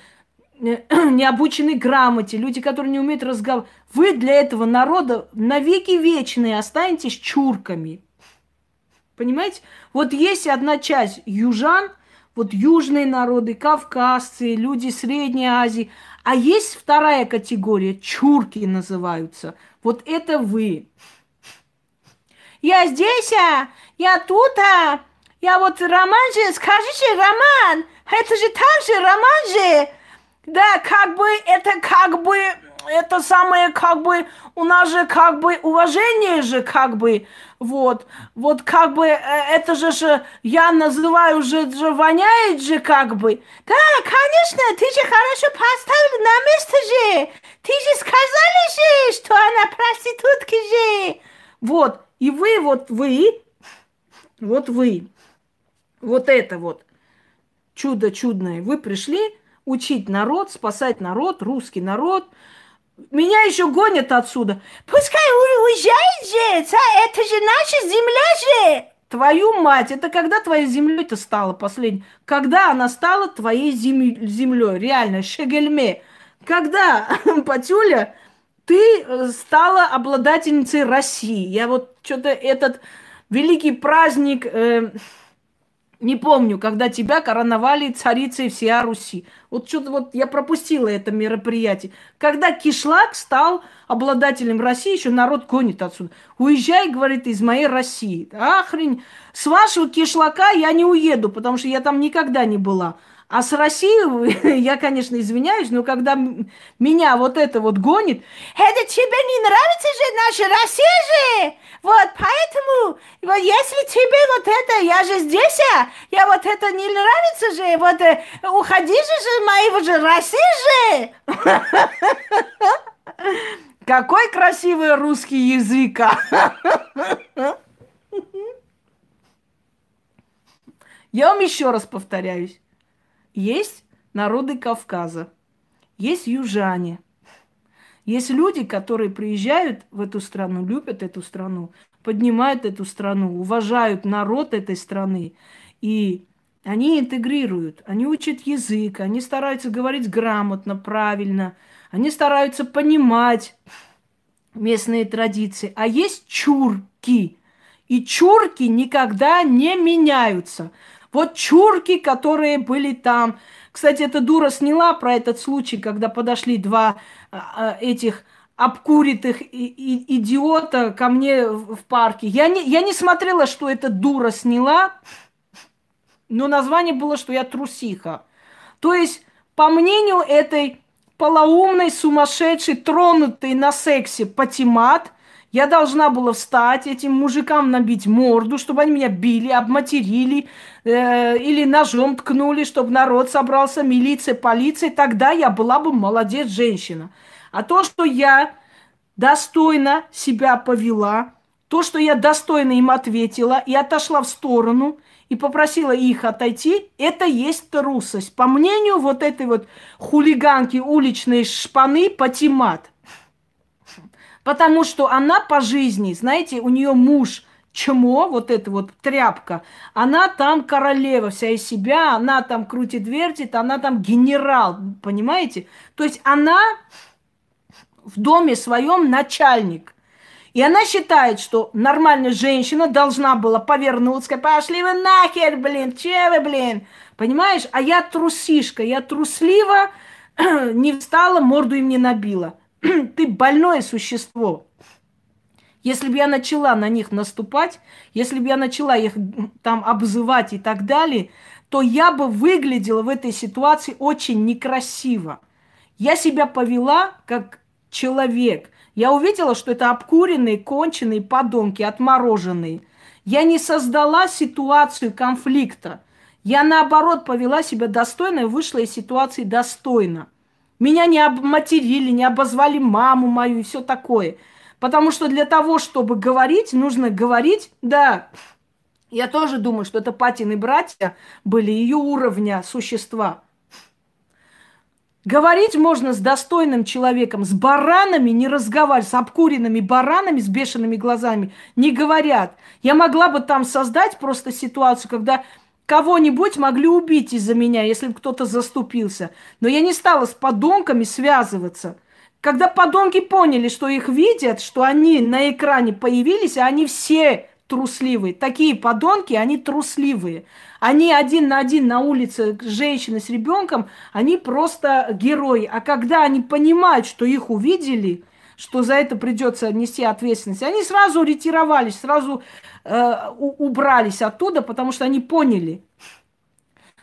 э, <clears throat> не обучены грамоте, люди, которые не умеют разговаривать. Вы для этого народа навеки вечные останетесь чурками. Понимаете? Вот есть одна часть южан, вот южные народы, кавказцы, люди Средней Азии, а есть вторая категория, чурки называются. Вот это вы. Я здесь, а, я тут, а, я вот роман же, скажите, роман, это же так же роман же. Да, как бы, это как бы это самое, как бы, у нас же, как бы, уважение же, как бы, вот, вот, как бы, э, это же, же я называю же, же, воняет же, как бы. Да, конечно, ты же хорошо поставил на место же. Ты же сказали же, что она проститутка же. Вот, и вы, вот вы, вот вы, вот это вот чудо чудное, вы пришли учить народ, спасать народ, русский народ. Меня еще гонят отсюда. Пускай уезжает же, это же наша земля же. Твою мать, это когда твоей землей-то стала последней? Когда она стала твоей зем... землей? Реально, шегельме. Когда, <laughs> Патюля, ты э, стала обладательницей России? Я вот что-то этот великий праздник... Э, не помню, когда тебя короновали царицей всея Руси. Вот что-то вот я пропустила это мероприятие. Когда Кишлак стал обладателем России, еще народ гонит отсюда. Уезжай, говорит, из моей России. Ахрень, с вашего Кишлака я не уеду, потому что я там никогда не была. А с Россией, <laughs> я, конечно, извиняюсь, но когда меня вот это вот гонит, это тебе не нравится же наша Россия же? Вот, поэтому, вот, если тебе вот это, я же здесь, а, я вот это не нравится же, вот, э, уходи же же моего же России же. <laughs> Какой красивый русский язык, а. <laughs> Я вам еще раз повторяюсь. Есть народы Кавказа, есть южане, есть люди, которые приезжают в эту страну, любят эту страну, поднимают эту страну, уважают народ этой страны. И они интегрируют, они учат язык, они стараются говорить грамотно, правильно, они стараются понимать местные традиции. А есть чурки. И чурки никогда не меняются. Вот чурки, которые были там. Кстати, эта дура сняла про этот случай, когда подошли два а, а, этих обкуритых идиота ко мне в парке. Я не, я не смотрела, что эта дура сняла, но название было, что я трусиха. То есть, по мнению этой полоумной, сумасшедшей, тронутой на сексе патимат – я должна была встать, этим мужикам набить морду, чтобы они меня били, обматерили э, или ножом ткнули, чтобы народ собрался, милиция, полиция. Тогда я была бы молодец женщина. А то, что я достойно себя повела, то, что я достойно им ответила и отошла в сторону и попросила их отойти, это есть трусость. По мнению вот этой вот хулиганки уличной шпаны Патимат – Потому что она по жизни, знаете, у нее муж чмо, вот эта вот тряпка, она там королева вся из себя, она там крутит, вертит, она там генерал, понимаете? То есть она в доме своем начальник. И она считает, что нормальная женщина должна была повернуться, пошли вы нахер, блин, че вы, блин, понимаешь? А я трусишка, я труслива, <clears throat> не встала, морду им не набила. <clears throat> ты больное существо. Если бы я начала на них наступать, если бы я начала их там обзывать и так далее, то я бы выглядела в этой ситуации очень некрасиво. Я себя повела как человек. Я увидела, что это обкуренные, конченые подонки, отмороженные. Я не создала ситуацию конфликта. Я, наоборот, повела себя достойно и вышла из ситуации достойно. Меня не обматерили, не обозвали маму мою и все такое. Потому что для того, чтобы говорить, нужно говорить, да, я тоже думаю, что это Патины братья были ее уровня существа. Говорить можно с достойным человеком, с баранами не разговаривать, с обкуренными баранами, с бешеными глазами не говорят. Я могла бы там создать просто ситуацию, когда Кого-нибудь могли убить из-за меня, если бы кто-то заступился. Но я не стала с подонками связываться. Когда подонки поняли, что их видят, что они на экране появились, а они все трусливые. Такие подонки, они трусливые. Они один на один на улице, женщины с ребенком, они просто герои. А когда они понимают, что их увидели, что за это придется нести ответственность, они сразу ретировались, сразу э, убрались оттуда, потому что они поняли.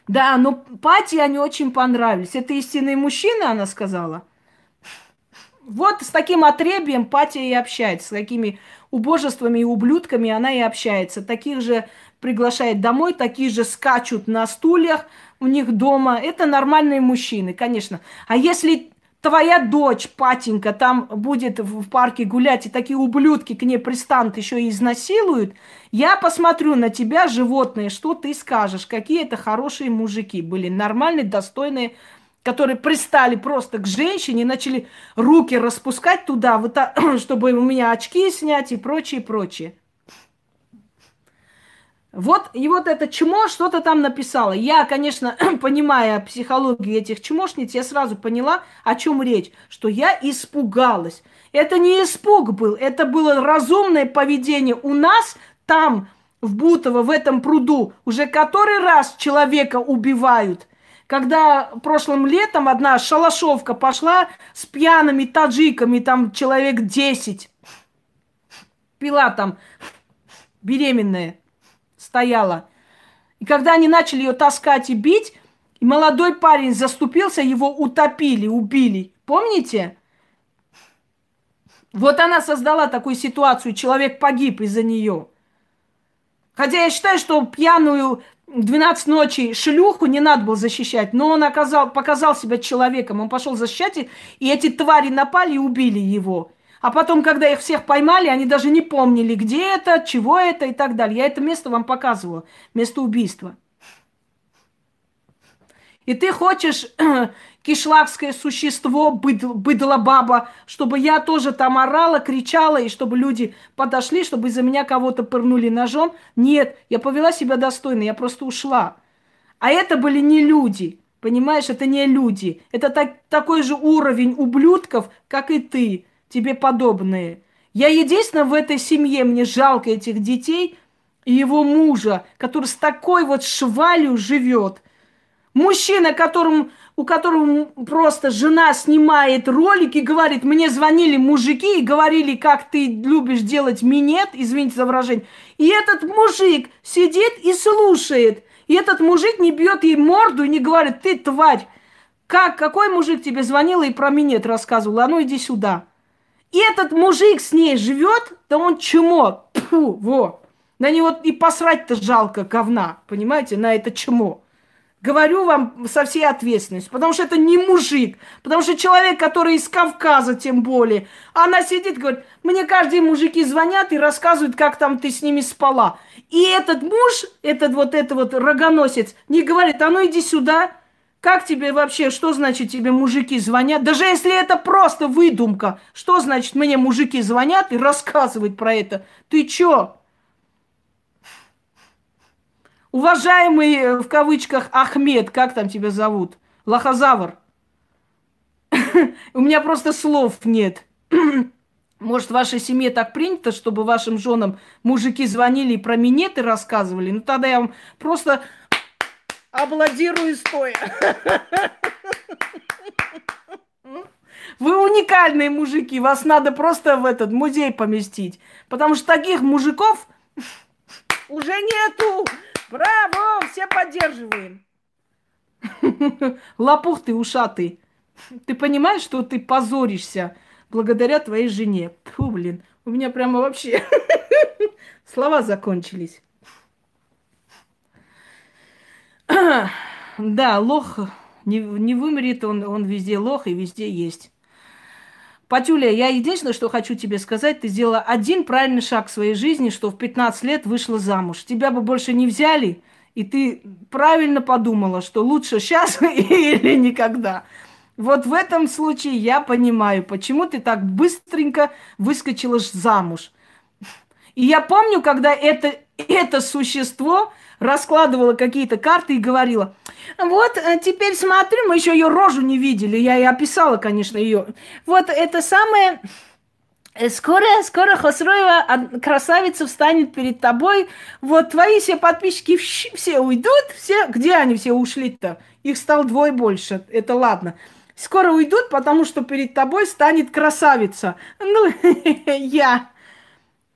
Да, но Пати они очень понравились. Это истинные мужчины, она сказала. Вот с таким отребием Патя и общается, с такими убожествами и ублюдками она и общается. Таких же приглашает домой, такие же скачут на стульях у них дома. Это нормальные мужчины, конечно. А если твоя дочь, Патенька, там будет в парке гулять, и такие ублюдки к ней пристанут, еще и изнасилуют, я посмотрю на тебя, животное, что ты скажешь, какие это хорошие мужики были, нормальные, достойные, которые пристали просто к женщине, начали руки распускать туда, вот, <clears throat> чтобы у меня очки снять и прочее, прочее. Вот, и вот это чмо что-то там написала. Я, конечно, <clears throat> понимая психологию этих чмошниц, я сразу поняла, о чем речь. Что я испугалась. Это не испуг был, это было разумное поведение. У нас там, в Бутово, в этом пруду, уже который раз человека убивают. Когда прошлым летом одна шалашовка пошла с пьяными таджиками, там человек 10. Пила там беременная стояла. И когда они начали ее таскать и бить, и молодой парень заступился, его утопили, убили. Помните? Вот она создала такую ситуацию, человек погиб из-за нее. Хотя я считаю, что пьяную 12 ночи шлюху не надо было защищать, но он оказал, показал себя человеком, он пошел защищать, и эти твари напали и убили его. А потом, когда их всех поймали, они даже не помнили, где это, чего это и так далее. Я это место вам показывала, место убийства. И ты хочешь <clears throat> кишлакское существо, быдло баба, чтобы я тоже там орала, кричала, и чтобы люди подошли, чтобы из-за меня кого-то пырнули ножом. Нет, я повела себя достойно, я просто ушла. А это были не люди, понимаешь, это не люди. Это так, такой же уровень ублюдков, как и ты тебе подобные. Я единственное в этой семье, мне жалко этих детей и его мужа, который с такой вот швалью живет. Мужчина, которым, у которого просто жена снимает ролики, говорит, мне звонили мужики и говорили, как ты любишь делать минет, извините за выражение. И этот мужик сидит и слушает. И этот мужик не бьет ей морду и не говорит, ты тварь. Как, какой мужик тебе звонил и про минет рассказывал? А ну иди сюда. Этот мужик с ней живет, да он чмо. Фу, во. На него и посрать-то жалко говна, понимаете, на это чмо. Говорю вам со всей ответственностью, потому что это не мужик, потому что человек, который из Кавказа, тем более, она сидит, говорит, мне каждые мужики звонят и рассказывают, как там ты с ними спала. И этот муж, этот вот, этот вот рогоносец, не говорит, а ну иди сюда, как тебе вообще, что значит тебе мужики звонят? Даже если это просто выдумка, что значит мне мужики звонят и рассказывают про это? Ты чё? Уважаемый, э, в кавычках, Ахмед, как там тебя зовут? Лохозавр. <laughs> У меня просто слов нет. <clears throat> Может, в вашей семье так принято, чтобы вашим женам мужики звонили и про минеты рассказывали? Ну, тогда я вам просто Аплодирую стоя. Вы уникальные мужики, вас надо просто в этот музей поместить. Потому что таких мужиков уже нету. Браво, все поддерживаем. <laughs> Лопух ты ушатый. Ты понимаешь, что ты позоришься благодаря твоей жене? Фу, блин, у меня прямо вообще <laughs> слова закончились. <clears throat> Да, лох не, не вымрет, он, он везде лох и везде есть. Патюля, я единственное, что хочу тебе сказать, ты сделала один правильный шаг в своей жизни, что в 15 лет вышла замуж. Тебя бы больше не взяли, и ты правильно подумала, что лучше сейчас <laughs> или никогда. Вот в этом случае я понимаю, почему ты так быстренько выскочила замуж. И я помню, когда это, это существо раскладывала какие-то карты и говорила, вот э, теперь смотрю, мы еще ее рожу не видели, я и описала, конечно, ее. Вот это самое... Э, скоро, скоро Хосроева красавица встанет перед тобой. Вот твои все подписчики все уйдут. Все, где они все ушли-то? Их стало двое больше. Это ладно. Скоро уйдут, потому что перед тобой станет красавица. Ну, <laughs> я.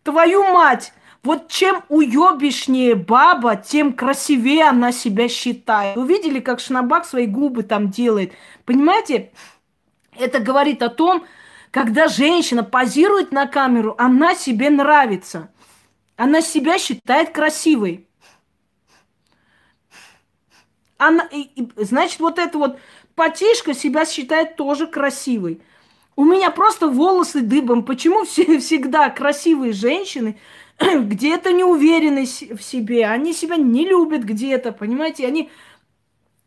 Твою мать! Вот чем уебишнее баба, тем красивее она себя считает. Вы видели, как Шнабак свои губы там делает? Понимаете? Это говорит о том, Когда женщина позирует на камеру, она себе нравится. Она себя считает красивой. Она, и, и, значит, вот эта вот потишка себя считает тоже красивой. У меня просто волосы дыбом. Почему все, всегда красивые женщины <clears throat> где-то не уверены в себе, они себя не любят где-то, понимаете, они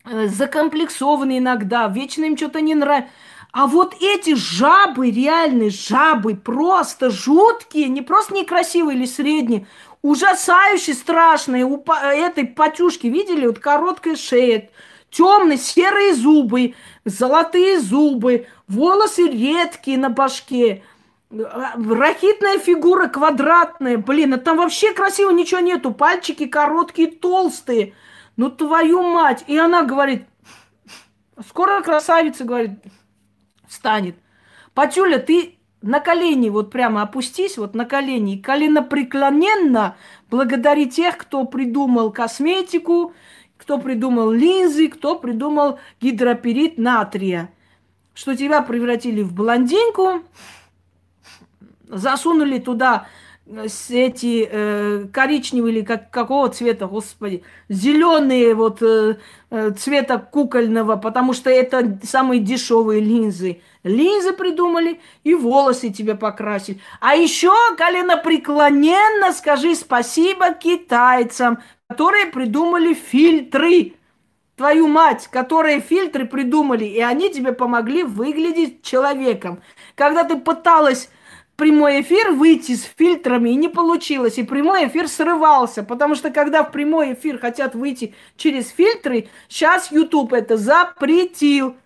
э, закомплексованы иногда, вечно им что-то не нравится. А вот эти жабы, реальные жабы, просто жуткие, не просто некрасивые или средние, ужасающие, страшные. У этой патюшки, видели, вот короткая шея, темные серые зубы, золотые зубы, волосы редкие на башке, ракитная фигура квадратная. Блин, а там вообще красиво ничего нету. Пальчики короткие, толстые. Ну, твою мать. И она говорит, скоро красавица, говорит, станет. Патюля, ты на колени вот прямо опустись, вот на колени, и коленопреклоненно благодари тех, кто придумал косметику, кто придумал линзы, кто придумал гидроперит натрия. Что тебя превратили в блондинку, засунули туда э, эти э, коричневые или как, какого цвета, господи, зеленые вот э, э, цвета кукольного, потому что это самые дешевые линзы. Линзы придумали и волосы тебе покрасили. А еще коленопреклоненно скажи спасибо китайцам, которые придумали фильтры. Твою мать, которые фильтры придумали, и они тебе помогли выглядеть человеком. Когда ты пыталась прямой эфир выйти с фильтрами, и не получилось. И прямой эфир срывался, потому что когда в прямой эфир хотят выйти через фильтры, сейчас YouTube это запретил.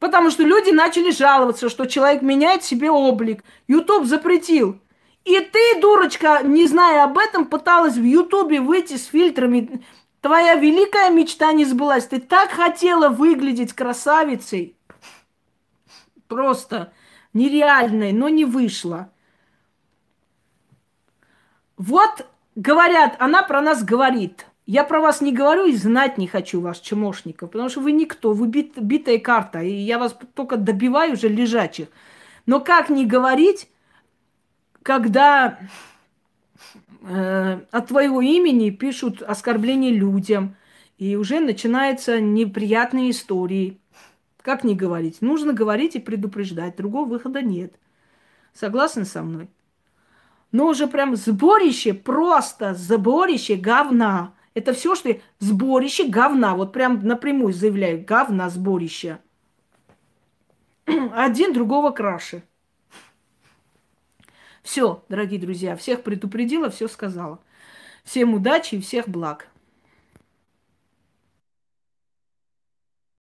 Потому что люди начали жаловаться, что человек меняет себе облик. YouTube запретил. И ты, дурочка, не зная об этом, пыталась в Ютубе выйти с фильтрами. Твоя великая мечта не сбылась. Ты так хотела выглядеть красавицей. Просто нереальной, но не вышло. Вот говорят, она про нас говорит. Я про вас не говорю и знать не хочу вас, чмошников, потому что вы никто, вы бит, битая карта, и я вас только добиваю уже лежачих. Но как не говорить, когда э, от твоего имени пишут оскорбления людям, и уже начинаются неприятные истории – как не говорить? Нужно говорить и предупреждать. Другого выхода нет. Согласны со мной? Но уже прям сборище, просто сборище говна. Это все, что. Сборище говна. Вот прям напрямую заявляю. Говна сборище. <clears throat> Один другого краше. Все, дорогие друзья, всех предупредила, все сказала. Всем удачи и всех благ.